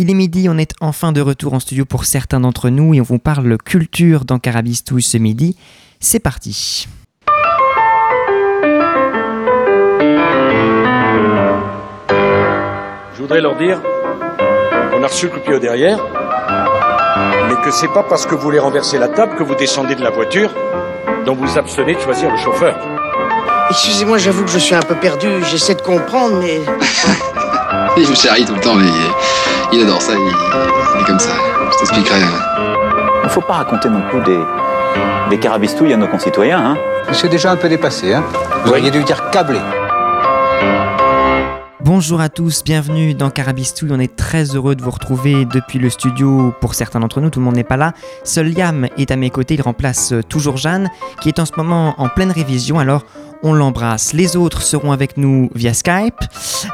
Il est midi, on est enfin de retour en studio pour certains d'entre nous et on vous parle culture dans Carabistouille ce midi. C'est parti. Je voudrais leur dire qu'on a reçu le coup derrière, mais que c'est pas parce que vous voulez renverser la table que vous descendez de la voiture, dont vous abstenez de choisir le chauffeur. Excusez-moi, j'avoue que je suis un peu perdu, j'essaie de comprendre, mais... il me charrie tout le temps, mais il adore ça, il, est comme ça. Je t'expliquerai. Il ne faut pas raconter non plus des, des carabistouilles à nos concitoyens. Hein. C'est déjà un peu dépassé. Hein. Vous auriez dû dire câblé. Bonjour à tous, bienvenue dans Carabistouille. On est très heureux de vous retrouver depuis le studio. Pour certains d'entre nous, tout le monde n'est pas là. Seul Liam est à mes côtés, il remplace toujours Jeanne, qui est en ce moment en pleine révision. Alors, on l'embrasse. Les autres seront avec nous via Skype.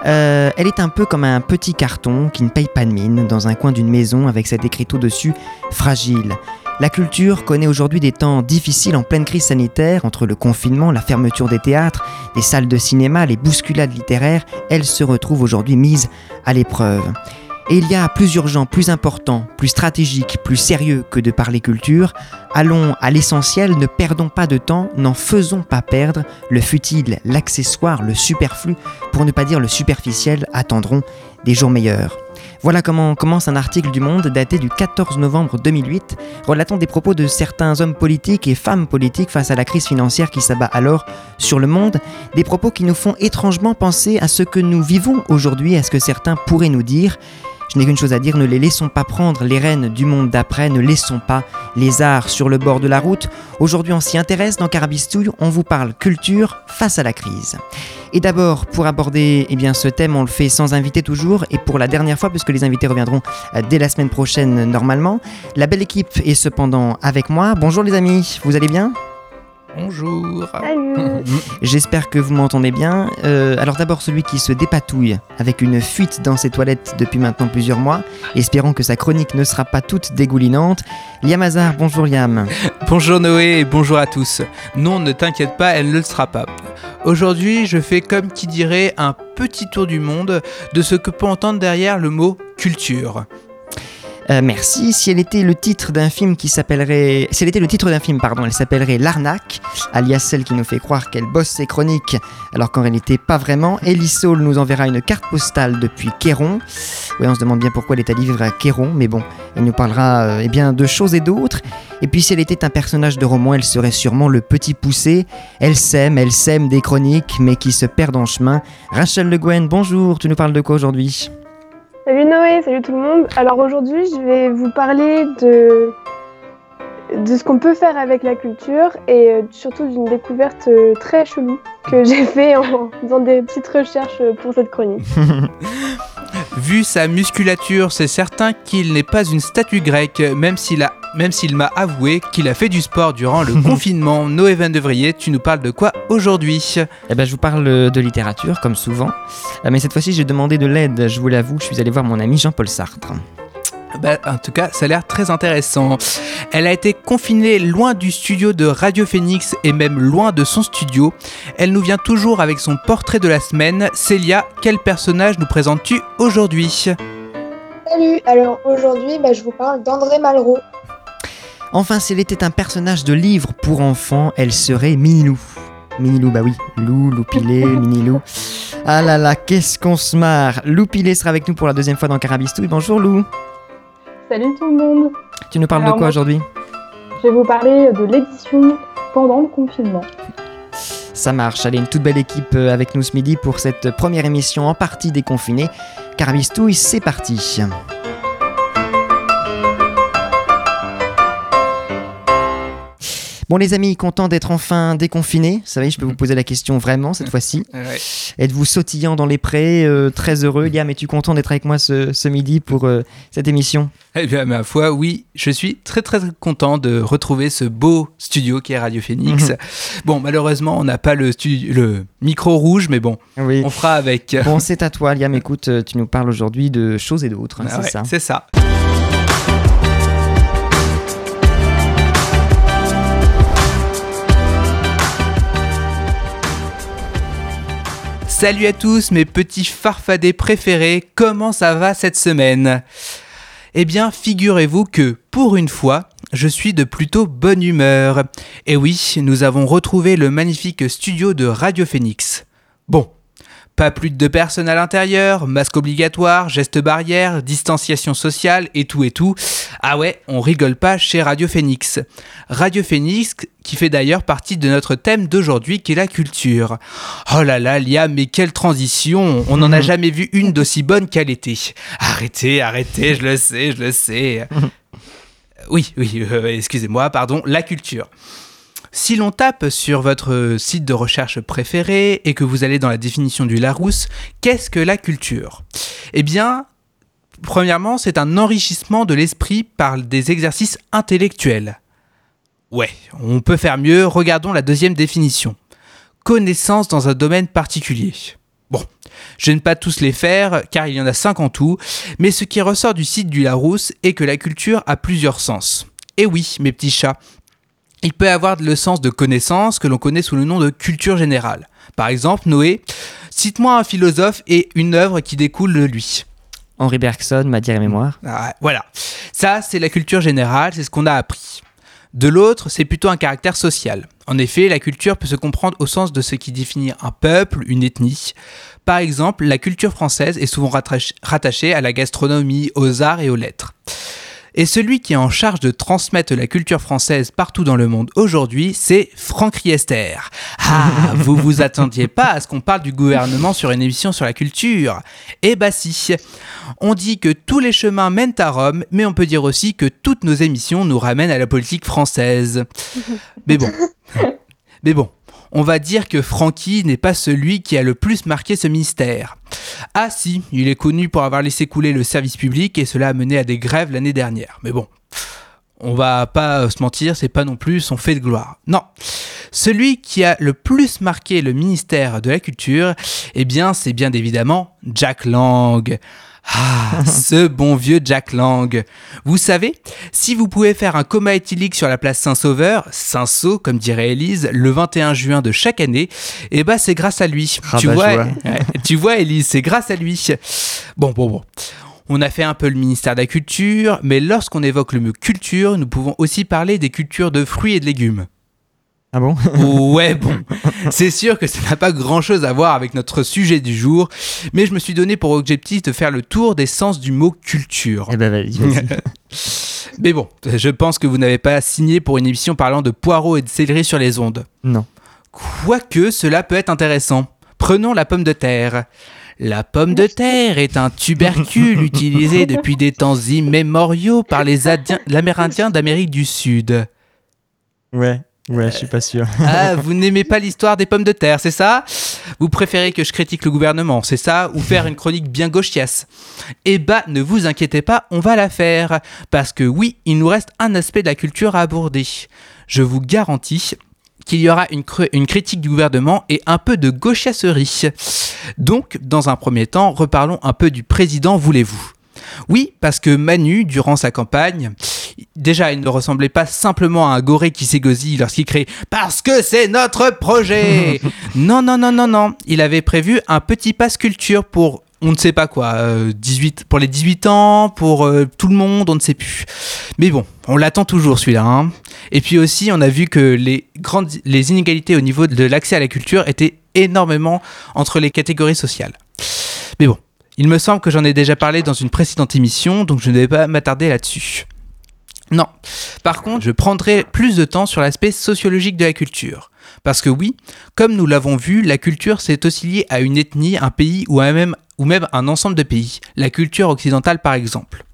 Euh, elle est un peu comme un petit carton qui ne paye pas de mine dans un coin d'une maison avec cet écriteau dessus fragile. La culture connaît aujourd'hui des temps difficiles en pleine crise sanitaire, entre le confinement, la fermeture des théâtres, des salles de cinéma, les bousculades littéraires, elle se retrouve aujourd'hui mise à l'épreuve. Et il y a plus urgent, plus important, plus stratégique, plus sérieux que de parler culture. Allons à l'essentiel, ne perdons pas de temps, n'en faisons pas perdre. Le futile, l'accessoire, le superflu, pour ne pas dire le superficiel, attendront des jours meilleurs. Voilà comment commence un article du Monde daté du 14 novembre 2008, relatant des propos de certains hommes politiques et femmes politiques face à la crise financière qui s'abat alors sur le monde, des propos qui nous font étrangement penser à ce que nous vivons aujourd'hui, à ce que certains pourraient nous dire. Je n'ai qu'une chose à dire, ne les laissons pas prendre les rênes du monde d'après, ne laissons pas les arts sur le bord de la route. Aujourd'hui, on s'y intéresse dans Carabistouille, on vous parle culture face à la crise. Et d'abord, pour aborder eh bien, ce thème, on le fait sans invité toujours, et pour la dernière fois, puisque les invités reviendront euh, dès la semaine prochaine normalement. La belle équipe est cependant avec moi. Bonjour les amis, vous allez bien? Bonjour. J'espère que vous m'entendez bien. Euh, alors d'abord celui qui se dépatouille avec une fuite dans ses toilettes depuis maintenant plusieurs mois, espérant que sa chronique ne sera pas toute dégoulinante. Liam Hazard, bonjour Liam. bonjour Noé et bonjour à tous. Non, ne t'inquiète pas, elle ne le sera pas. Aujourd'hui, je fais comme qui dirait un petit tour du monde de ce que peut entendre derrière le mot culture. Euh, merci. Si elle était le titre d'un film qui s'appellerait. Si elle était le titre d'un film, pardon, elle s'appellerait L'arnaque, alias celle qui nous fait croire qu'elle bosse ses chroniques, alors qu'en réalité pas vraiment. Ellie Saul nous enverra une carte postale depuis Kéron. Oui, on se demande bien pourquoi elle est allée vivre à Kéron, mais bon, elle nous parlera euh, eh bien, de choses et d'autres. Et puis si elle était un personnage de roman, elle serait sûrement le petit poussé. Elle sème, elle sème des chroniques, mais qui se perdent en chemin. Rachel Le Guen, bonjour, tu nous parles de quoi aujourd'hui? Salut Noé, salut tout le monde. Alors aujourd'hui, je vais vous parler de, de ce qu'on peut faire avec la culture et euh, surtout d'une découverte euh, très chelou que j'ai fait en faisant des petites recherches pour cette chronique. Vu sa musculature, c'est certain qu'il n'est pas une statue grecque, même s'il a même s'il m'a avoué qu'il a fait du sport durant le confinement. Noé Van Devrier, tu nous parles de quoi aujourd'hui? Eh ben, je vous parle de littérature, comme souvent. Euh, mais cette fois-ci, j'ai demandé de l'aide, je vous l'avoue, je suis allé voir mon ami Jean-Paul Sartre. Bah, en tout cas, ça a l'air très intéressant. Elle a été confinée loin du studio de Radio Phoenix et même loin de son studio. Elle nous vient toujours avec son portrait de la semaine. Célia, quel personnage nous présentes-tu aujourd'hui? Salut, alors aujourd'hui, bah, je vous parle d'André Malraux. Enfin, si elle était un personnage de livre pour enfants, elle serait Minilou. Minilou, bah oui, Lou, Loupilé, Minilou. Ah là là, qu'est-ce qu'on se marre Loupilé sera avec nous pour la deuxième fois dans Carabistouille. Bonjour Lou. Salut tout le monde. Tu nous parles de quoi aujourd'hui Je vais vous parler de l'édition pendant le confinement. Ça marche, allez, une toute belle équipe euh, avec nous ce midi pour cette première émission en partie déconfinée. Carabistouille, c'est parti. Bon les amis, content d'être enfin déconfiné. Vous savez, je peux vous poser la question vraiment cette fois-ci. Êtes-vous sautillant dans les prés, euh, très heureux Liam, es-tu content d'être avec moi ce, midi pour euh, cette émission? Eh bien, ma foi, oui, je suis très très content de retrouver ce beau studio qui est Radio Phoenix. Mhm. Bon, malheureusement, on n'a pas le, le micro rouge, mais bon, on fera avec. Bon, c'est à toi, Liam. Écoute, euh, tu nous parles aujourd'hui de choses et d'autres, hein, ah c'est ça C'est ça. Salut à tous mes petits farfadets préférés, comment ça va cette semaine? Eh bien, figurez-vous que, pour une fois, je suis de plutôt bonne humeur. Et oui, nous avons retrouvé le magnifique studio de Radio Phoenix. Bon, pas plus de deux personnes à l'intérieur, masque obligatoire, gestes barrières, distanciation sociale et tout et tout. Ah ouais, on rigole pas chez Radio Phoenix. Radio Phoenix qui fait d'ailleurs partie de notre thème d'aujourd'hui qui est la culture. Oh là là, Liam, mais quelle transition On n'en a jamais vu une d'aussi bonne qu'elle était. Arrêtez, arrêtez, je le sais, je le sais. Oui, oui, euh, excusez-moi, pardon, la culture. Si l'on tape sur votre site de recherche préféré et que vous allez dans la définition du Larousse, qu'est-ce que la culture? Eh bien, premièrement, c'est un enrichissement de l'esprit par des exercices intellectuels. Ouais, on peut faire mieux, regardons la deuxième définition. Connaissance dans un domaine particulier. Bon, je ne vais pas tous les faire car il y en a cinq en tout, mais ce qui ressort du site du Larousse est que la culture a plusieurs sens. Et oui, mes petits chats, il peut avoir le sens de connaissance que l'on connaît sous le nom de culture générale. Par exemple, Noé, cite-moi un philosophe et une œuvre qui découle de lui. Henri Bergson, Matière et Mémoire. Ah, voilà. Ça, c'est la culture générale, c'est ce qu'on a appris. De l'autre, c'est plutôt un caractère social. En effet, la culture peut se comprendre au sens de ce qui définit un peuple, une ethnie. Par exemple, la culture française est souvent rattachée à la gastronomie, aux arts et aux lettres. Et celui qui est en charge de transmettre la culture française partout dans le monde aujourd'hui, c'est Franck Riester. Ah, vous vous attendiez pas à ce qu'on parle du gouvernement sur une émission sur la culture Eh bah si On dit que tous les chemins mènent à Rome, mais on peut dire aussi que toutes nos émissions nous ramènent à la politique française. Mais bon. Mais bon, on va dire que Francky n'est pas celui qui a le plus marqué ce ministère. Ah si, il est connu pour avoir laissé couler le service public et cela a mené à des grèves l'année dernière. Mais bon, on va pas se mentir, c'est pas non plus son fait de gloire. Non. Celui qui a le plus marqué le ministère de la Culture, eh bien, c'est bien évidemment Jack Lang. Ah, ce bon vieux Jack Lang. Vous savez, si vous pouvez faire un coma éthylique sur la place Saint-Sauveur, Saint-Sau, comme dirait Élise, le 21 juin de chaque année, eh ben c'est grâce à lui. tu vois, tu vois Élise, c'est grâce à lui. Bon, bon, bon. On a fait un peu le ministère de la Culture, mais lorsqu'on évoque le mot culture, nous pouvons aussi parler des cultures de fruits et de légumes. Ah bon Ouais, bon. C'est sûr que ça n'a pas grand chose à voir avec notre sujet du jour, mais je me suis donné pour objectif de faire le tour des sens du mot culture. Eh ben, vas-y, vas-y. mais bon, je pense que vous n'avez pas signé pour une émission parlant de poireaux et de céleri sur les ondes. Non. Quoique cela peut être intéressant. Prenons la pomme de terre. La pomme de terre est un tubercule utilisé depuis des temps immémoriaux par les Amérindiens d'Amérique du Sud. Ouais. Ouais, je suis pas sûr. ah, vous n'aimez pas l'histoire des pommes de terre, c'est ça? Vous préférez que je critique le gouvernement, c'est ça? Ou faire une chronique bien gauchiasse? Eh bah, ne vous inquiétez pas, on va la faire. Parce que oui, il nous reste un aspect de la culture à aborder. Je vous garantis qu'il y aura une, une, critique du gouvernement et un peu de gauchiasserie. Donc, dans un premier temps, reparlons un peu du président, voulez-vous? Oui, parce que Manu, durant sa campagne, déjà, il ne ressemblait pas simplement à un goré qui s'égosille lorsqu'il crie Parce que c'est notre projet Non, non, non, non, non. Il avait prévu un petit passe culture pour on ne sait pas quoi, 18, euh, pour les 18 ans, pour euh, tout le monde, on ne sait plus. Mais bon, on l'attend toujours celui-là. Hein. Et puis aussi, on a vu que les, grandes, les inégalités au niveau de l'accès à la culture étaient énormément entre les catégories sociales. Mais bon, il me semble que j'en ai déjà parlé dans une précédente émission, donc je ne vais pas m'attarder là-dessus. Non. Par contre, je prendrai plus de temps sur l'aspect sociologique de la culture. Parce que oui, comme nous l'avons vu, la culture c'est aussi lié à une ethnie, un pays ou, même, ou même un ensemble de pays. La culture occidentale par exemple.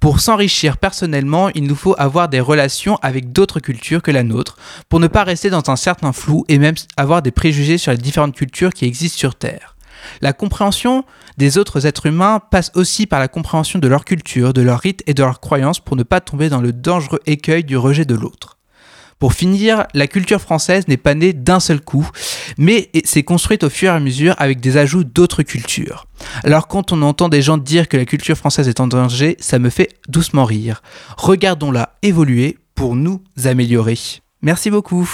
Pour s'enrichir personnellement, il nous faut avoir des relations avec d'autres cultures que la nôtre, pour ne pas rester dans un certain flou et même avoir des préjugés sur les différentes cultures qui existent sur Terre. La compréhension des autres êtres humains passe aussi par la compréhension de leur culture, de leurs rites et de leurs croyances pour ne pas tomber dans le dangereux écueil du rejet de l'autre. Pour finir, la culture française n'est pas née d'un seul coup, mais s'est construite au fur et à mesure avec des ajouts d'autres cultures. Alors quand on entend des gens dire que la culture française est en danger, ça me fait doucement rire. Regardons-la évoluer pour nous améliorer. Merci beaucoup.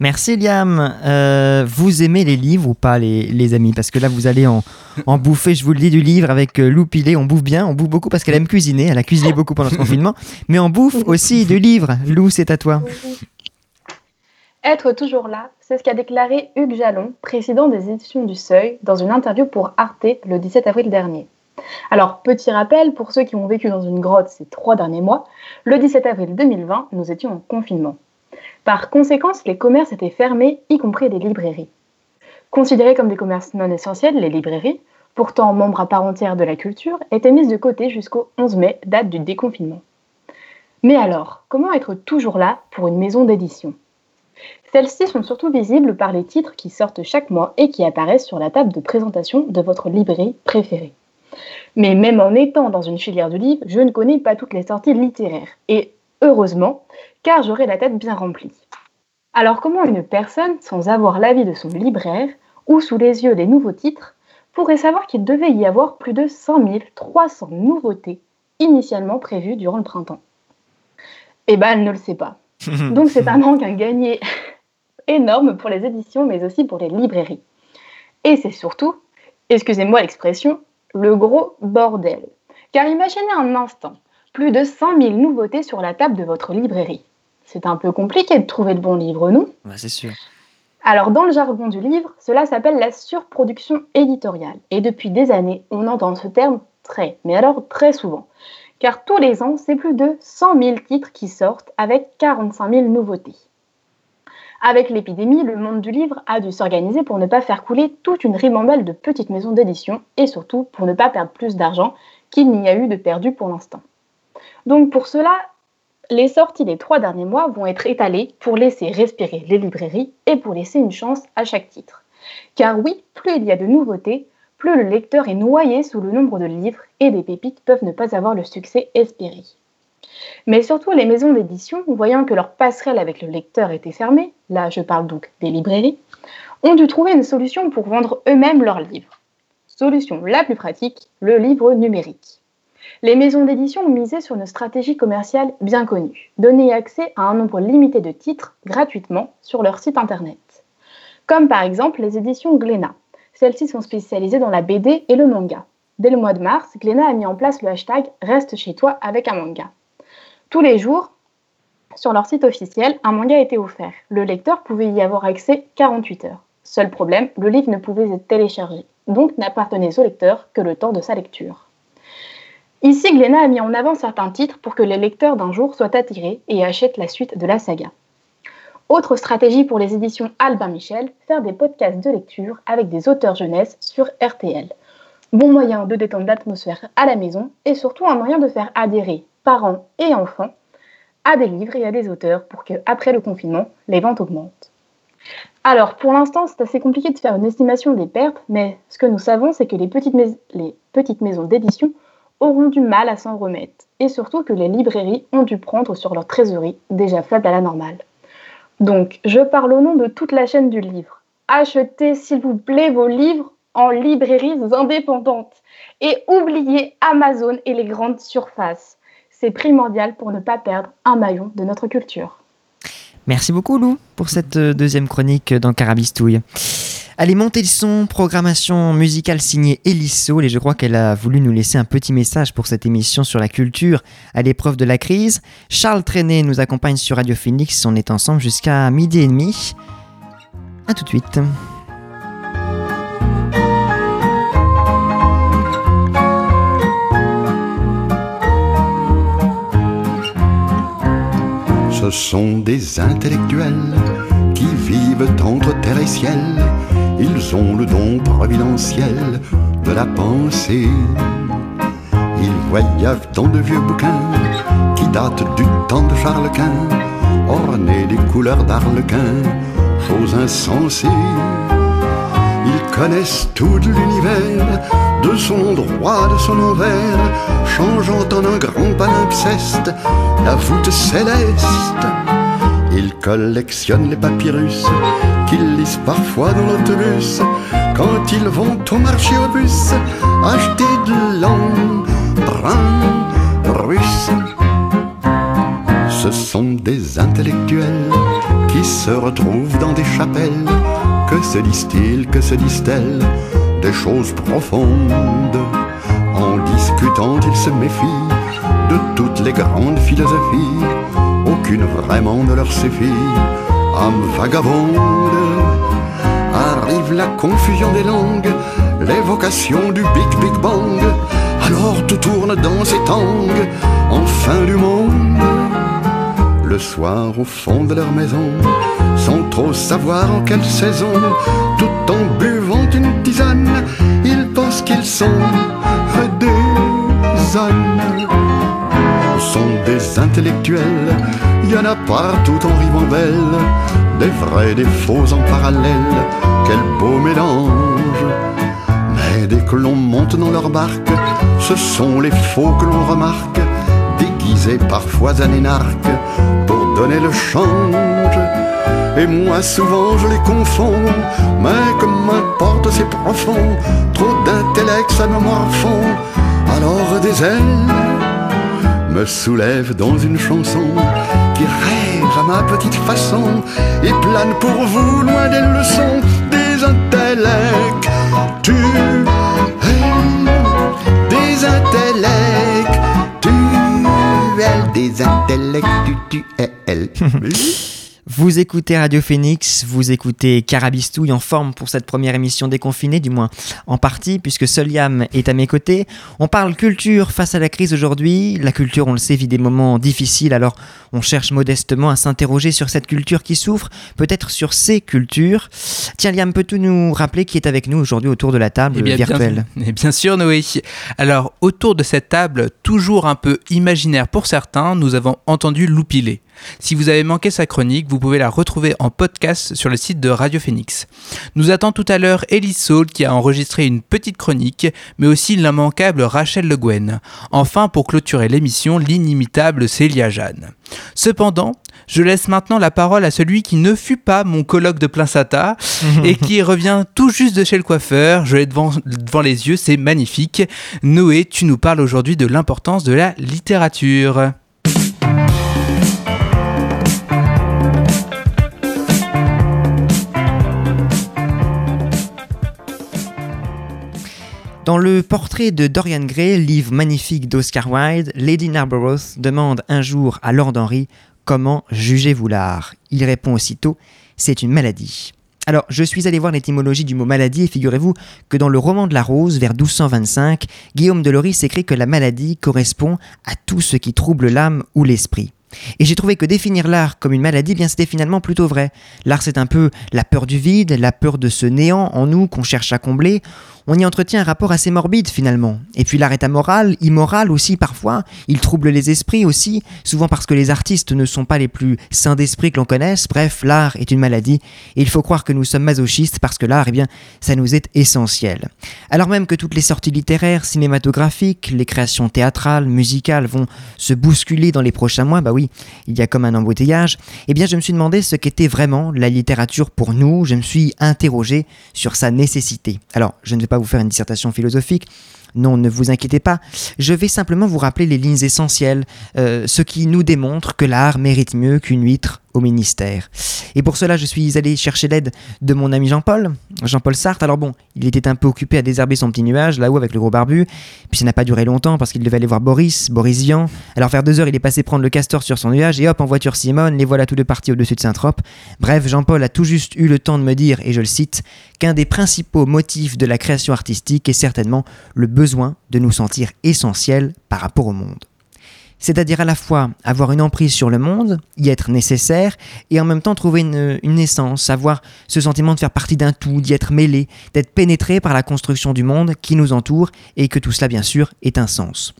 Merci Liam. Euh, vous aimez les livres ou pas les, les amis? Parce que là vous allez en, en bouffer, je vous le dis, du livre avec euh, Lou Pilé. On bouffe bien, on bouffe beaucoup parce qu'elle aime cuisiner. Elle a cuisiné beaucoup pendant ce confinement. Mais on bouffe aussi du livre. Lou, c'est à toi. Être toujours là, c'est ce qu'a déclaré Hugues Jalon, président des éditions du Seuil, dans une interview pour Arte le 17 avril dernier. Alors, petit rappel, pour ceux qui ont vécu dans une grotte ces trois derniers mois, le 17 avril 2020, nous étions en confinement. Par conséquent, les commerces étaient fermés, y compris les librairies. Considérées comme des commerces non essentiels, les librairies, pourtant membres à part entière de la culture, étaient mises de côté jusqu'au 11 mai, date du déconfinement. Mais alors, comment être toujours là pour une maison d'édition? Celles-ci sont surtout visibles par les titres qui sortent chaque mois et qui apparaissent sur la table de présentation de votre librairie préférée. Mais même en étant dans une filière de livres, je ne connais pas toutes les sorties littéraires. Et heureusement, car j'aurai la tête bien remplie. Alors comment une personne, sans avoir l'avis de son libraire ou sous les yeux des nouveaux titres, pourrait savoir qu'il devait y avoir plus de 100 300 nouveautés initialement prévues durant le printemps? Eh ben, elle ne le sait pas. Donc c'est un manque à gagner énorme pour les éditions, mais aussi pour les librairies. Et c'est surtout, excusez-moi l'expression, le gros bordel. Car imaginez un instant, plus de 100 000 nouveautés sur la table de votre librairie. C'est un peu compliqué de trouver le bon livre, non? C'est sûr. Alors, dans le jargon du livre, cela s'appelle la surproduction éditoriale. Et depuis des années, on entend ce terme très, mais alors très souvent. Car tous les ans, c'est plus de 100 000 titres qui sortent avec 45 000 nouveautés. Avec l'épidémie, le monde du livre a dû s'organiser pour ne pas faire couler toute une ribambelle de petites maisons d'édition et surtout pour ne pas perdre plus d'argent qu'il n'y a eu de perdu pour l'instant. Donc pour cela, les sorties des trois derniers mois vont être étalées pour laisser respirer les librairies et pour laisser une chance à chaque titre. Car oui, plus il y a de nouveautés, plus le lecteur est noyé sous le nombre de livres et des pépites peuvent ne pas avoir le succès espéré. Mais surtout, les maisons d'édition, voyant que leur passerelle avec le lecteur était fermée, là je parle donc des librairies, ont dû trouver une solution pour vendre eux-mêmes leurs livres. Solution la plus pratique, le livre numérique. Les maisons d'édition ont misé sur une stratégie commerciale bien connue, donner accès à un nombre limité de titres gratuitement sur leur site internet. Comme par exemple les éditions Glénat. Celles-ci sont spécialisées dans la BD et le manga. Dès le mois de mars, Glénat a mis en place le hashtag Reste chez toi avec un manga. Tous les jours, sur leur site officiel, un manga était offert. Le lecteur pouvait y avoir accès 48 heures. Seul problème, le livre ne pouvait être téléchargé, donc n'appartenait au lecteur que le temps de sa lecture. Ici, Glénat a mis en avant certains titres pour que les lecteurs d'un jour soient attirés et achètent la suite de la saga. Autre stratégie pour les éditions Albin Michel, faire des podcasts de lecture avec des auteurs jeunesse sur RTL. Bon moyen de détendre l'atmosphère à la maison et surtout un moyen de faire adhérer parents et enfants à des livres et à des auteurs pour que, après le confinement, les ventes augmentent. Alors, pour l'instant, c'est assez compliqué de faire une estimation des pertes, mais ce que nous savons, c'est que les petites, les petites maisons d'édition auront du mal à s'en remettre, et surtout que les librairies ont dû prendre sur leur trésorerie, déjà faible à la normale. Donc, je parle au nom de toute la chaîne du livre. Achetez, s'il vous plaît, vos livres en librairies indépendantes et oubliez Amazon et les grandes surfaces c'est primordial pour ne pas perdre un maillon de notre culture. Merci beaucoup Lou pour cette euh, deuxième chronique dans Carabistouille. Allez, montez le son, programmation musicale signée Elisso, et je crois qu'elle a voulu nous laisser un petit message pour cette émission sur la culture à l'épreuve de la crise. Charles Trenet nous accompagne sur Radio Phoenix, on est ensemble jusqu'à midi et demi. A tout de suite. Ce sont des intellectuels qui vivent entre terre et ciel. Ils ont le don providentiel de la pensée. Ils voyagent dans de vieux bouquins qui datent du temps de Charles Quint, ornés des couleurs d'Arlequin, chose insensée. Ils connaissent tout l'univers, de son endroit, de son envers, changeant en un grand palimpseste la voûte céleste. Ils collectionnent les papyrus qu'ils lisent parfois dans l'autobus quand ils vont au marché au bus acheter de l'embrun russe. Ce sont des intellectuels qui se retrouvent dans des chapelles. Que se disent-ils, que se disent-elles? Des choses profondes. En discutant, ils se méfient de toutes les grandes philosophies. Aucune vraiment ne leur suffit. Âme vagabonde, arrive la confusion des langues, l'évocation du Big Big Bang. Alors tout tourne dans ces tangues, en fin du monde. Le soir au fond de leur maison, sans trop savoir en quelle saison, tout en buvant une tisane, ils pensent qu'ils sont des ânes. Sont des intellectuels, il y en a partout en ribambelle, des vrais, des faux en parallèle, quel beau mélange. Mais dès que l'on monte dans leur barque, ce sont les faux que l'on remarque, déguisés parfois en énarques, pour donner le change. Et moi souvent je les confonds, mais que m'importe c'est profond, trop d'intellect ça me morfond, alors des ailes me soulèvent dans une chanson qui rêve à ma petite façon et plane pour vous loin des leçons des intellects. Tu des intellects, tu des intellects, Vous écoutez Radio Phoenix, vous écoutez Carabistouille en forme pour cette première émission déconfinée, du moins en partie, puisque Soliam est à mes côtés. On parle culture face à la crise aujourd'hui. La culture, on le sait, vit des moments difficiles, alors on cherche modestement à s'interroger sur cette culture qui souffre, peut-être sur ces cultures. Tiens, Liam, peux-tu nous rappeler qui est avec nous aujourd'hui autour de la table Eh bien, virtuelle? bien, bien sûr, Noé. Alors, autour de cette table, toujours un peu imaginaire pour certains, nous avons entendu Loupilé. Si vous avez manqué sa chronique, vous pouvez la retrouver en podcast sur le site de Radio Phoenix. Nous attend tout à l'heure Elise Saul qui a enregistré une petite chronique, mais aussi l'immanquable Rachel Le Guen. Enfin, pour clôturer l'émission, l'inimitable Célia Jeanne. Cependant, je laisse maintenant la parole à celui qui ne fut pas mon colloque de plein sata et qui revient tout juste de chez le coiffeur. Je l'ai devant, devant les yeux, c'est magnifique. Noé, tu nous parles aujourd'hui de l'importance de la littérature. Dans le portrait de Dorian Gray, livre magnifique d'Oscar Wilde, Lady Narborough demande un jour à Lord Henry Comment jugez-vous l'art? Il répond aussitôt C'est une maladie. Alors, je suis allé voir l'étymologie du mot maladie et figurez-vous que dans le roman de la Rose, vers 1225, Guillaume de Loris écrit que la maladie correspond à tout ce qui trouble l'âme ou l'esprit. Et j'ai trouvé que définir l'art comme une maladie, eh bien c'était finalement plutôt vrai. L'art c'est un peu la peur du vide, la peur de ce néant en nous qu'on cherche à combler on y entretient un rapport assez morbide finalement. Et puis l'art est amoral, immoral aussi parfois, il trouble les esprits aussi, souvent parce que les artistes ne sont pas les plus sains d'esprit que l'on connaisse, bref, l'art est une maladie, et il faut croire que nous sommes masochistes parce que l'art, eh bien, ça nous est essentiel. Alors même que toutes les sorties littéraires, cinématographiques, les créations théâtrales, musicales vont se bousculer dans les prochains mois, bah oui, il y a comme un embouteillage, eh bien je me suis demandé ce qu'était vraiment la littérature pour nous, je me suis interrogé sur sa nécessité. Alors, je ne vais pas vous faire une dissertation philosophique. Non, ne vous inquiétez pas. Je vais simplement vous rappeler les lignes essentielles, euh, ce qui nous démontre que l'art mérite mieux qu'une huître au ministère. Et pour cela, je suis allé chercher l'aide de mon ami Jean-Paul, Jean-Paul Sartre. Alors bon, il était un peu occupé à désherber son petit nuage là-haut avec le gros barbu. Puis ça n'a pas duré longtemps parce qu'il devait aller voir Boris, Boris Vian. Alors vers deux heures, il est passé prendre le castor sur son nuage et hop, en voiture Simone, les voilà tous deux partis au-dessus de Saint-Trope. Bref, Jean-Paul a tout juste eu le temps de me dire, et je le cite, qu'un des principaux motifs de la création artistique est certainement le besoin de nous sentir essentiels par rapport au monde c'est-à-dire à la fois avoir une emprise sur le monde, y être nécessaire, et en même temps trouver une, naissance, avoir ce sentiment de faire partie d'un tout, d'y être mêlé, d'être pénétré par la construction du monde qui nous entoure, et que tout cela bien sûr ait un sens.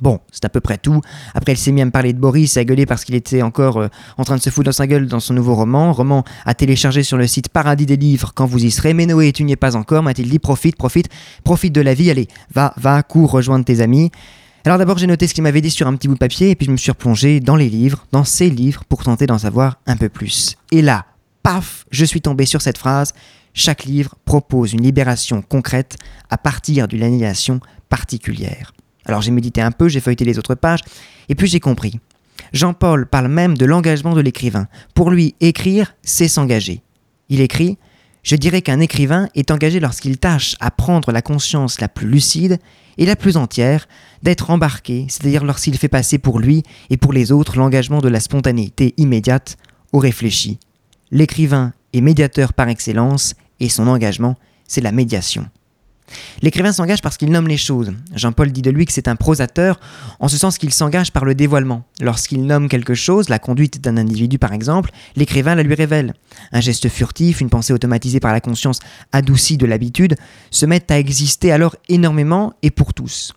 Bon, c'est à peu près tout. Après, il s'est mis à me parler de Boris, à gueuler parce qu'il était encore euh, en train de se foutre dans sa gueule dans son nouveau roman. Roman à télécharger sur le site Paradis des Livres quand vous y serez. Mais Noé, tu n'y es pas encore, m'a-t-il dit. Profite, profite, profite de la vie. Allez, va, va, cours rejoindre tes amis. Alors d'abord j'ai noté ce qu'il m'avait dit sur un petit bout de papier et puis je me suis replongé dans les livres, dans ces livres pour tenter d'en savoir un peu plus. Et là, paf, je suis tombé sur cette phrase. Chaque livre propose une libération concrète à partir d'une annihilation particulière. Alors j'ai médité un peu, j'ai feuilleté les autres pages, et puis j'ai compris. Jean-Paul parle même de l'engagement de l'écrivain. Pour lui, écrire, c'est s'engager. Il écrit Je dirais qu'un écrivain est engagé lorsqu'il tâche à prendre la conscience la plus lucide et la plus entière d'être embarqué, c'est-à-dire lorsqu'il fait passer pour lui et pour les autres l'engagement de la spontanéité immédiate au réfléchi. L'écrivain est médiateur par excellence et son engagement, c'est la médiation. L'écrivain s'engage parce qu'il nomme les choses. Jean-Paul dit de lui que c'est un prosateur, en ce sens qu'il s'engage par le dévoilement. Lorsqu'il nomme quelque chose, la conduite d'un individu par exemple, l'écrivain la lui révèle. Un geste furtif, une pensée automatisée par la conscience adoucie de l'habitude, se mettent à exister alors énormément et pour tous.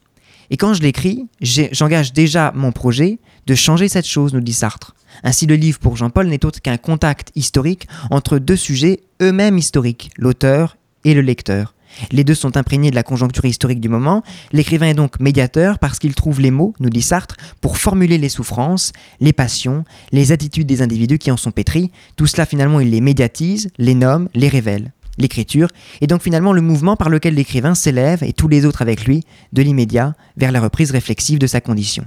Et quand je l'écris, j'engage déjà mon projet de changer cette chose, nous dit Sartre. Ainsi, le livre pour Jean-Paul n'est autre qu'un contact historique entre deux sujets eux-mêmes historiques, l'auteur et le lecteur. Les deux sont imprégnés de la conjoncture historique du moment. L'écrivain est donc médiateur parce qu'il trouve les mots, nous dit Sartre, pour formuler les souffrances, les passions, les attitudes des individus qui en sont pétris. Tout cela, finalement, il les médiatise, les nomme, les révèle. L'écriture est donc finalement le mouvement par lequel l'écrivain s'élève, et tous les autres avec lui, de l'immédiat vers la reprise réflexive de sa condition.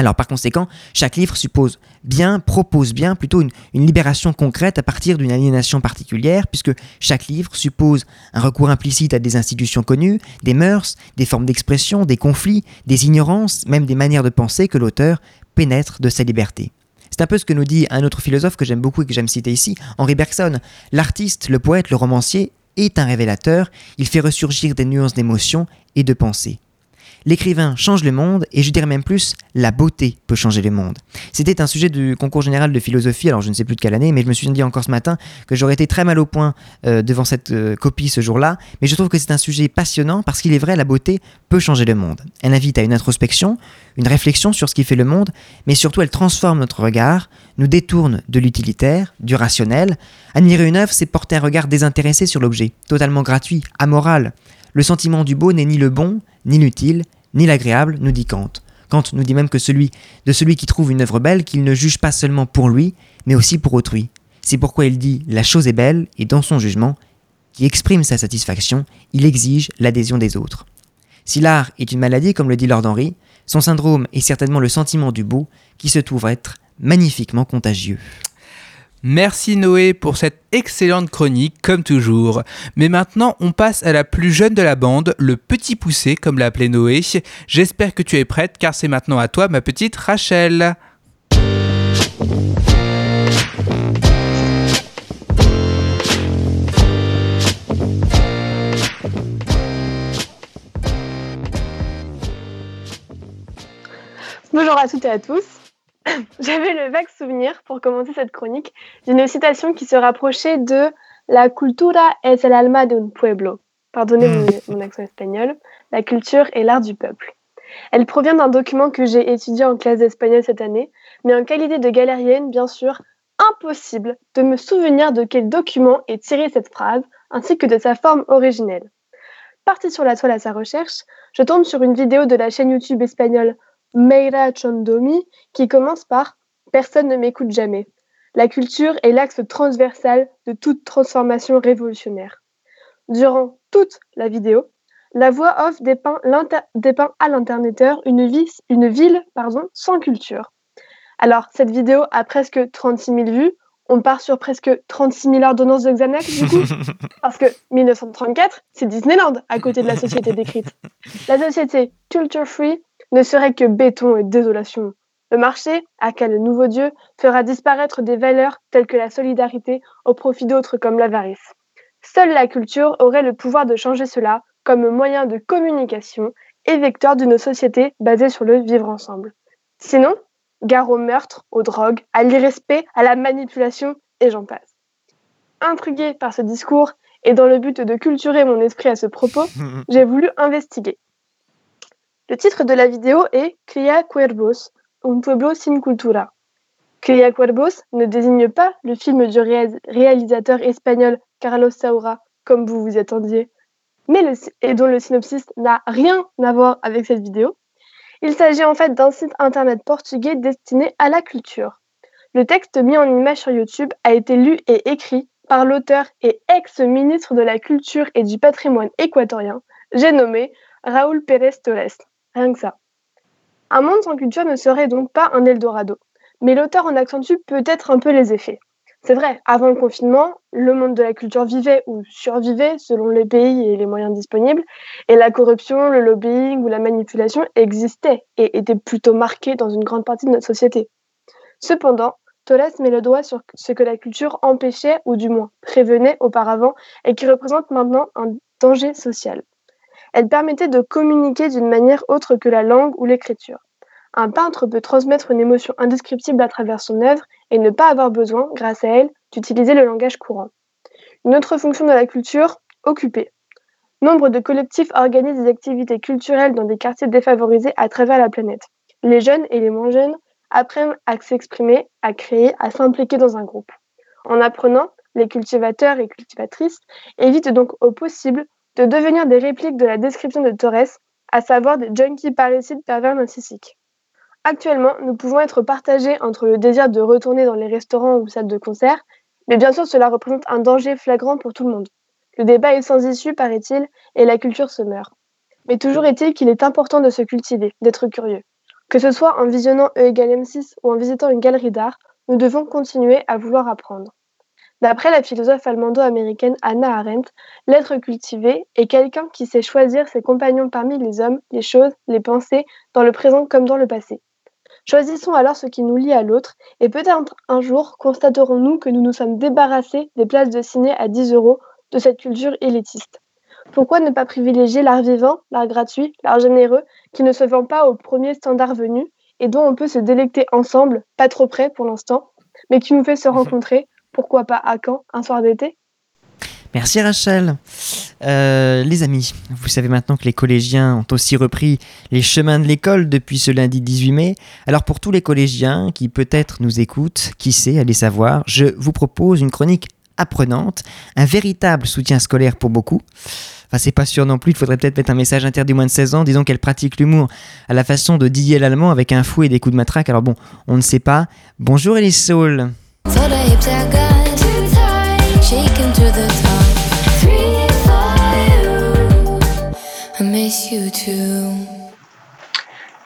Alors par conséquent, chaque livre suppose bien, propose bien plutôt une, libération concrète à partir d'une aliénation particulière, puisque chaque livre suppose un recours implicite à des institutions connues, des mœurs, des formes d'expression, des conflits, des ignorances, même des manières de penser que l'auteur pénètre de sa liberté. C'est un peu ce que nous dit un autre philosophe que j'aime beaucoup et que j'aime citer ici, Henri Bergson. L'artiste, le poète, le romancier est un révélateur, il fait ressurgir des nuances d'émotion et de pensée. L'écrivain change le monde, et je dirais même plus, la beauté peut changer le monde. C'était un sujet du concours général de philosophie, alors je ne sais plus de quelle année, mais je me suis dit encore ce matin que j'aurais été très mal au point euh, devant cette euh, copie ce jour-là, mais je trouve que c'est un sujet passionnant parce qu'il est vrai, la beauté peut changer le monde. Elle invite à une introspection, une réflexion sur ce qui fait le monde, mais surtout elle transforme notre regard, nous détourne de l'utilitaire, du rationnel. Admirer une œuvre, c'est porter un regard désintéressé sur l'objet, totalement gratuit, amoral. Le sentiment du beau n'est ni le bon, ni l'utile, ni l'agréable, nous dit Kant. Kant nous dit même que celui de celui qui trouve une œuvre belle, qu'il ne juge pas seulement pour lui, mais aussi pour autrui. C'est pourquoi il dit la chose est belle, et dans son jugement, qui exprime sa satisfaction, il exige l'adhésion des autres. Si l'art est une maladie, comme le dit Lord Henry, son syndrome est certainement le sentiment du beau, qui se trouve être magnifiquement contagieux. Merci Noé pour cette excellente chronique, comme toujours. Mais maintenant, on passe à la plus jeune de la bande, le petit poussé, comme l'appelait Noé. J'espère que tu es prête, car c'est maintenant à toi, ma petite Rachel. Bonjour à toutes et à tous. J'avais le vague souvenir, pour commencer cette chronique, d'une citation qui se rapprochait de La cultura es el alma de un pueblo. Pardonnez hmm. mon, accent espagnol. La culture est l'art du peuple. Elle provient d'un document que j'ai étudié en classe d'espagnol cette année, mais en qualité de galérienne, bien sûr, impossible de me souvenir de quel document est tirée cette phrase, ainsi que de sa forme originelle. Parti sur la toile à sa recherche, je tombe sur une vidéo de la chaîne YouTube espagnole Meira Chondomi, qui commence par Personne ne m'écoute jamais. La culture est l'axe transversal de toute transformation révolutionnaire. Durant toute la vidéo, la voix off dépeint, à l'internéteur une, une, ville pardon, sans culture. Alors, cette vidéo a presque 36 000 vues. On part sur presque 36 000 ordonnances de Xanax, du coup. Parce que 1934, c'est Disneyland à côté de la société décrite. La société Culture Free ne serait que béton et désolation. Le marché, à quel nouveau Dieu, fera disparaître des valeurs telles que la solidarité au profit d'autres comme l'avarice. Seule la culture aurait le pouvoir de changer cela comme moyen de communication et vecteur d'une société basée sur le vivre ensemble. Sinon, gare au meurtre, aux drogues, à l'irrespect, à la manipulation, et j'en passe. Intrigué par ce discours et dans le but de culturer mon esprit à ce propos, j'ai voulu investiguer. Le titre de la vidéo est Cria Cuervos, un pueblo sin cultura. Cria Cuervos ne désigne pas le film du réalisateur espagnol Carlos Saura, comme vous vous attendiez, mais et dont le synopsis n'a rien à voir avec cette vidéo. Il s'agit en fait d'un site internet portugais destiné à la culture. Le texte mis en image sur YouTube a été lu et écrit par l'auteur et ex-ministre de la Culture et du Patrimoine équatorien, j'ai nommé Raúl Pérez Torres. Que ça. Un monde sans culture ne serait donc pas un Eldorado, mais l'auteur en accentue peut-être un peu les effets. C'est vrai, avant le confinement, le monde de la culture vivait ou survivait selon les pays et les moyens disponibles, et la corruption, le lobbying ou la manipulation existaient et étaient plutôt marqués dans une grande partie de notre société. Cependant, Tolès met le doigt sur ce que la culture empêchait ou du moins prévenait auparavant et qui représente maintenant un danger social. Elle permettait de communiquer d'une manière autre que la langue ou l'écriture. Un peintre peut transmettre une émotion indescriptible à travers son œuvre et ne pas avoir besoin, grâce à elle, d'utiliser le langage courant. Une autre fonction de la culture, occuper. Nombre de collectifs organisent des activités culturelles dans des quartiers défavorisés à travers la planète. Les jeunes et les moins jeunes apprennent à s'exprimer, à créer, à s'impliquer dans un groupe. En apprenant, les cultivateurs et cultivatrices évitent donc au possible de devenir des répliques de la description de Torres, à savoir des junkies parricides pervers narcissiques. Actuellement, nous pouvons être partagés entre le désir de retourner dans les restaurants ou salles de concert, mais bien sûr cela représente un danger flagrant pour tout le monde. Le débat est sans issue, paraît-il, et la culture se meurt. Mais toujours est-il qu'il est important de se cultiver, d'être curieux. Que ce soit en visionnant E égale M6 ou en visitant une galerie d'art, nous devons continuer à vouloir apprendre. D'après la philosophe allemando-américaine Anna Arendt, l'être cultivé est quelqu'un qui sait choisir ses compagnons parmi les hommes, les choses, les pensées, dans le présent comme dans le passé. Choisissons alors ce qui nous lie à l'autre, et peut-être un jour constaterons-nous que nous nous sommes débarrassés des places de ciné à 10 euros de cette culture élitiste. Pourquoi ne pas privilégier l'art vivant, l'art gratuit, l'art généreux, qui ne se vend pas au premier standard venu et dont on peut se délecter ensemble, pas trop près pour l'instant, mais qui nous fait se rencontrer, pourquoi pas à Caen, un soir d'été? Merci Rachel. Euh, les amis, vous savez maintenant que les collégiens ont aussi repris les chemins de l'école depuis ce lundi 18 mai. Alors pour tous les collégiens qui peut-être nous écoutent, qui sait, allez savoir, je vous propose une chronique apprenante, un véritable soutien scolaire pour beaucoup. Enfin, c'est pas sûr non plus, il faudrait peut-être mettre un message interdit moins de 16 ans, disons qu'elle pratique l'humour à la façon de Didier l'Allemand avec un fouet et des coups de matraque. Alors bon, on ne sait pas. Bonjour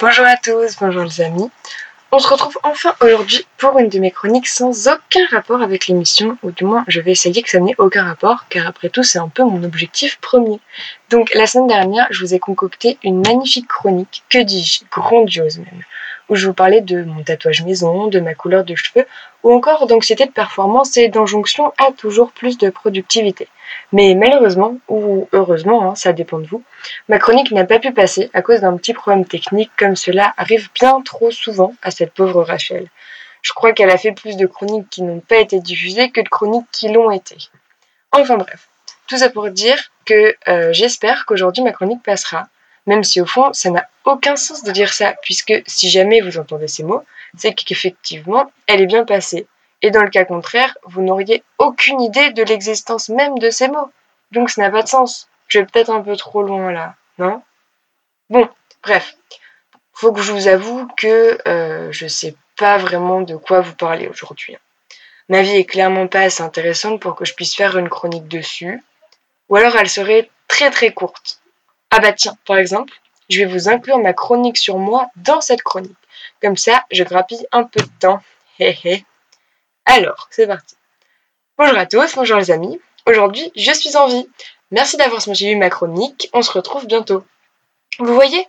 Bonjour à tous, bonjour les amis. On se retrouve enfin aujourd'hui pour une de mes chroniques sans aucun rapport avec l'émission, ou du moins je vais essayer que ça n'ait aucun rapport, car après tout c'est un peu mon objectif premier. Donc la semaine dernière, je vous ai concocté une magnifique chronique, que dis-je, grandiose même, où je vous parlais de mon tatouage maison, de ma couleur de cheveux, ou encore d'anxiété de performance et d'injonction à toujours plus de productivité. Mais malheureusement, ou heureusement, hein, ça dépend de vous, ma chronique n'a pas pu passer à cause d'un petit problème technique comme cela arrive bien trop souvent à cette pauvre Rachel. Je crois qu'elle a fait plus de chroniques qui n'ont pas été diffusées que de chroniques qui l'ont été. Enfin bref, tout ça pour dire que euh, j'espère qu'aujourd'hui ma chronique passera, même si au fond ça n'a aucun sens de dire ça, puisque si jamais vous entendez ces mots, c'est qu'effectivement elle est bien passée et dans le cas contraire, vous n'auriez aucune idée de l'existence même de ces mots. Donc ça n'a pas de sens. Je vais peut-être un peu trop loin là, non? Bon, bref. Faut que je vous avoue que euh, je sais pas vraiment de quoi vous parler aujourd'hui. Ma vie est clairement pas assez intéressante pour que je puisse faire une chronique dessus. Ou alors elle serait très très courte. Ah bah tiens, par exemple, je vais vous inclure ma chronique sur moi dans cette chronique. Comme ça, je grappille un peu de temps. Hé hé. Alors, c'est parti. Bonjour à tous, bonjour les amis. Aujourd'hui, je suis en vie. Merci d'avoir suivi ma chronique. On se retrouve bientôt. Vous voyez,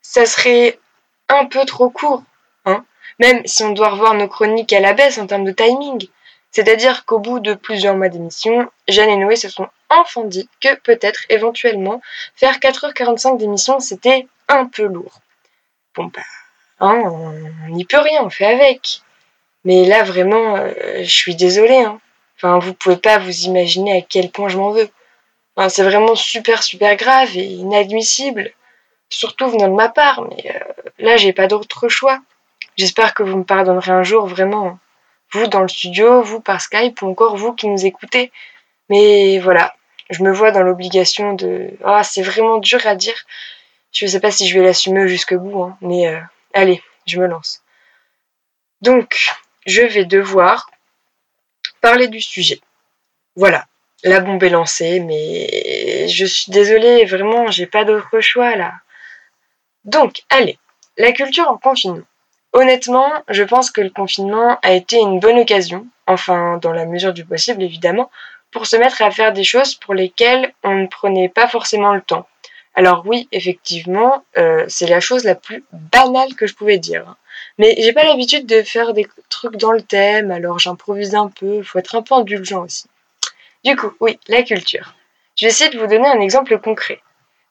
ça serait un peu trop court, hein Même si on doit revoir nos chroniques à la baisse en termes de timing. C'est-à-dire qu'au bout de plusieurs mois d'émission, Jeanne et Noé se sont enfin dit que peut-être éventuellement faire 4h45 d'émission c'était un peu lourd. Bon bah, hein, on n'y peut rien, on fait avec. Mais là, vraiment, euh, je suis désolée. Hein. Enfin, vous pouvez pas vous imaginer à quel point je m'en veux. Enfin, c'est vraiment super, super grave et inadmissible. Surtout venant de ma part. Mais euh, là, j'ai pas d'autre choix. J'espère que vous me pardonnerez un jour, vraiment. Vous dans le studio, vous par Skype ou encore vous qui nous écoutez. Mais voilà, je me vois dans l'obligation de. Ah, c'est vraiment dur à dire. Je sais pas si je vais l'assumer jusqu'au bout, hein, mais euh, allez, je me lance. Donc, je vais devoir parler du sujet. Voilà, la bombe est lancée, mais je suis désolée, vraiment, j'ai pas d'autre choix là. Donc, allez, la culture en confinement. Honnêtement, je pense que le confinement a été une bonne occasion, enfin dans la mesure du possible évidemment, pour se mettre à faire des choses pour lesquelles on ne prenait pas forcément le temps. Alors oui, effectivement, euh, c'est la chose la plus banale que je pouvais dire. Mais j'ai pas l'habitude de faire des trucs dans le thème, alors j'improvise un peu, faut être un peu indulgent aussi. Du coup, oui, la culture. Je vais essayer de vous donner un exemple concret.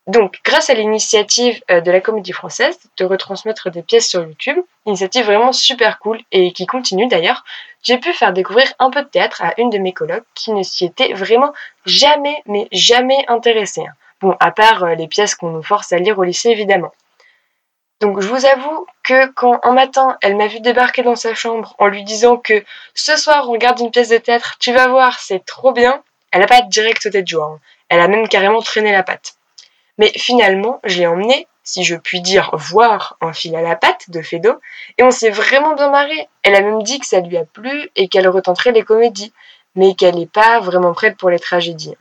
Donc, grâce à l'initiative euh, de la Comédie Française de retransmettre des pièces sur YouTube, initiative vraiment super cool et qui continue d'ailleurs, j'ai pu faire découvrir un peu de théâtre à une de mes colocs qui ne s'y était vraiment jamais, mais jamais intéressée. Bon, à part euh, les pièces qu'on nous force à lire au lycée évidemment. Donc je vous avoue que quand un matin elle m'a vu débarquer dans sa chambre en lui disant que ce soir on regarde une pièce de théâtre, tu vas voir, c'est trop bien, elle n'a pas direct sauté de joie. Hein. Elle a même carrément traîné la patte. Mais finalement, je l'ai emmenée, si je puis dire, voir un fil à la patte de Fedo, et on s'est vraiment bien marré. Elle a même dit que ça lui a plu et qu'elle retenterait les comédies, mais qu'elle n'est pas vraiment prête pour les tragédies.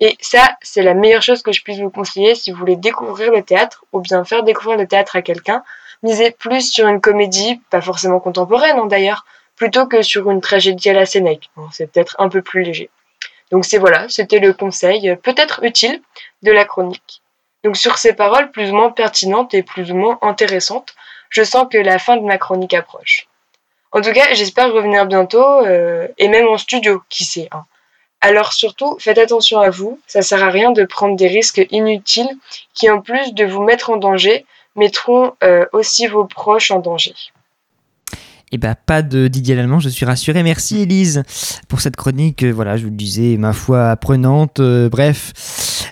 Et ça, c'est la meilleure chose que je puisse vous conseiller si vous voulez découvrir le théâtre ou bien faire découvrir le théâtre à quelqu'un. Misez plus sur une comédie, pas forcément contemporaine hein, d'ailleurs, plutôt que sur une tragédie à la Sénèque. c'est peut-être un peu plus léger. Donc c'est voilà, c'était le conseil, peut-être utile, de la chronique. Donc sur ces paroles plus ou moins pertinentes et plus ou moins intéressantes, je sens que la fin de ma chronique approche. En tout cas, j'espère revenir bientôt, euh, et même en studio, qui sait. Hein. Alors surtout, faites attention à vous, ça sert à rien de prendre des risques inutiles qui, en plus de vous mettre en danger, mettront euh, aussi vos proches en danger. Eh ben, pas de Didier Lallemand, je suis rassuré. Merci Elise pour cette chronique. Euh, voilà, je vous le disais, ma foi apprenante. Euh, bref,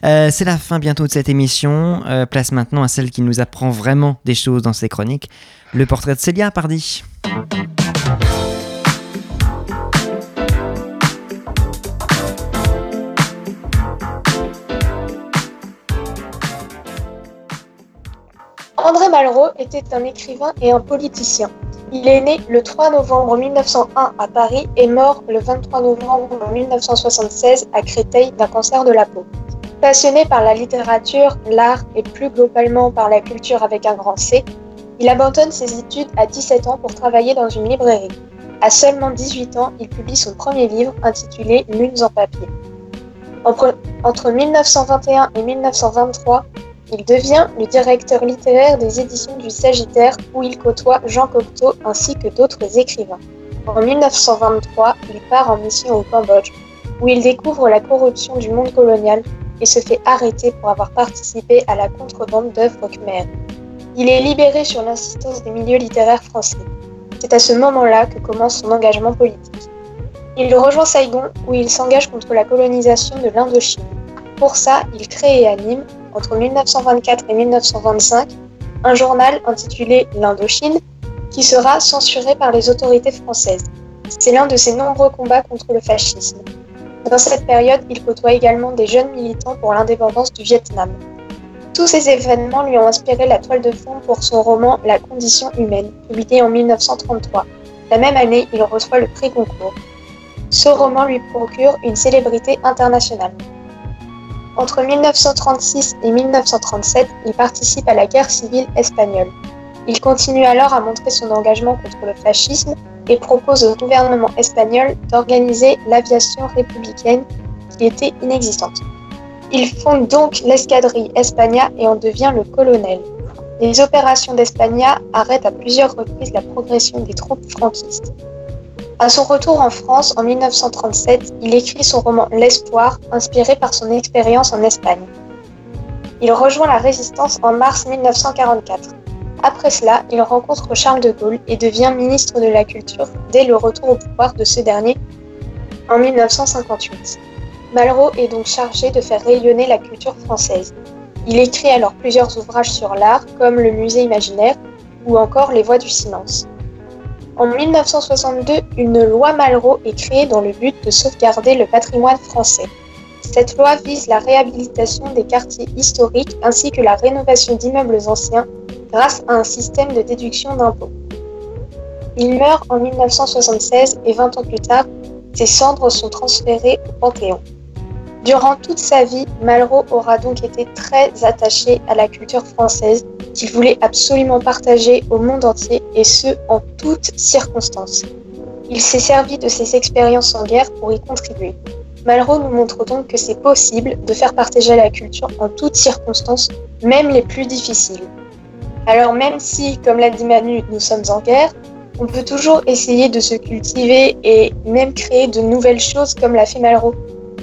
c'est la fin bientôt de cette émission. place maintenant à celle qui nous apprend vraiment des choses dans ces chroniques. Le portrait de Célia, pardi. André Malraux était un écrivain et un politicien. Il est né le 3 novembre 1901 à Paris et mort le 23 novembre 1976 à Créteil d'un cancer de la peau. Passionné par la littérature, l'art et plus globalement par la culture avec un grand C, il abandonne ses études à 17 ans pour travailler dans une librairie. À seulement 18 ans, il publie son premier livre intitulé Lunes en papier. Entre 1921 et 1923, il devient le directeur littéraire des éditions du Sagittaire où il côtoie Jean Cocteau ainsi que d'autres écrivains. En 1923, il part en mission au Cambodge où il découvre la corruption du monde colonial et se fait arrêter pour avoir participé à la contrebande d'œuvres khmer. Il est libéré sur l'insistance des milieux littéraires français. C'est à ce moment-là que commence son engagement politique. Il rejoint Saigon où il s'engage contre la colonisation de l'Indochine. Pour ça, il crée et anime entre 1924 et 1925 un journal intitulé L'Indochine qui sera censuré par les autorités françaises. C'est l'un de ses nombreux combats contre le fascisme. Dans cette période, il côtoie également des jeunes militants pour l'indépendance du Vietnam. Tous ces événements lui ont inspiré la toile de fond pour son roman La condition humaine, publié en 1933. La même année, il reçoit le prix Goncourt. Ce roman lui procure une célébrité internationale. Entre 1936 et 1937, il participe à la guerre civile espagnole. Il continue alors à montrer son engagement contre le fascisme et propose au gouvernement espagnol d'organiser l'aviation républicaine qui était inexistante. Il fonde donc l'escadrille Espagna et en devient le colonel. Les opérations d'Espagna arrêtent à plusieurs reprises la progression des troupes franquistes. À son retour en France en 1937, il écrit son roman L'espoir, inspiré par son expérience en Espagne. Il rejoint la résistance en mars 1944. Après cela, il rencontre Charles de Gaulle et devient ministre de la Culture dès le retour au pouvoir de ce dernier en 1958. Malraux est donc chargé de faire rayonner la culture française. Il écrit alors plusieurs ouvrages sur l'art comme Le Musée imaginaire ou encore Les Voix du silence. En 1962, une loi Malraux est créée dans le but de sauvegarder le patrimoine français. Cette loi vise la réhabilitation des quartiers historiques ainsi que la rénovation d'immeubles anciens grâce à un système de déduction d'impôts. Il meurt en 1976 et 20 ans plus tard, ses cendres sont transférées au Panthéon. Durant toute sa vie, Malraux aura donc été très attaché à la culture française qu'il voulait absolument partager au monde entier et ce, en toutes circonstances. Il s'est servi de ses expériences en guerre pour y contribuer. Malraux nous montre donc que c'est possible de faire partager la culture en toutes circonstances, même les plus difficiles. Alors même si, comme l'a dit Manu, nous sommes en guerre, on peut toujours essayer de se cultiver et même créer de nouvelles choses comme l'a fait Malraux.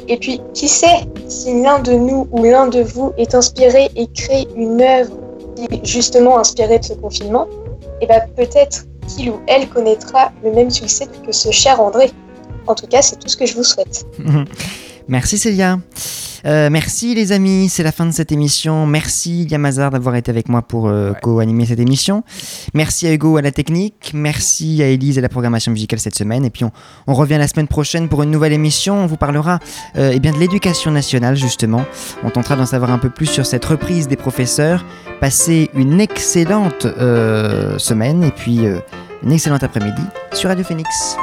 Et puis, qui sait si l'un de nous ou l'un de vous est inspiré et crée une œuvre qui est justement inspirée de ce confinement, et eh bien peut-être qu'il ou elle connaîtra le même succès que ce cher André. En tout cas, c'est tout ce que je vous souhaite. Merci Célia. Euh, merci les amis, c'est la fin de cette émission. Merci Yamazar d'avoir été avec moi pour euh, co-animer cette émission. Merci à Hugo à la technique. Merci à Elise à la programmation musicale cette semaine. Et puis on, on revient la semaine prochaine pour une nouvelle émission. On vous parlera euh, eh bien de l'éducation nationale justement. On tentera d'en savoir un peu plus sur cette reprise des professeurs. Passez une excellente semaine et puis une excellente après-midi sur Radio Phoenix.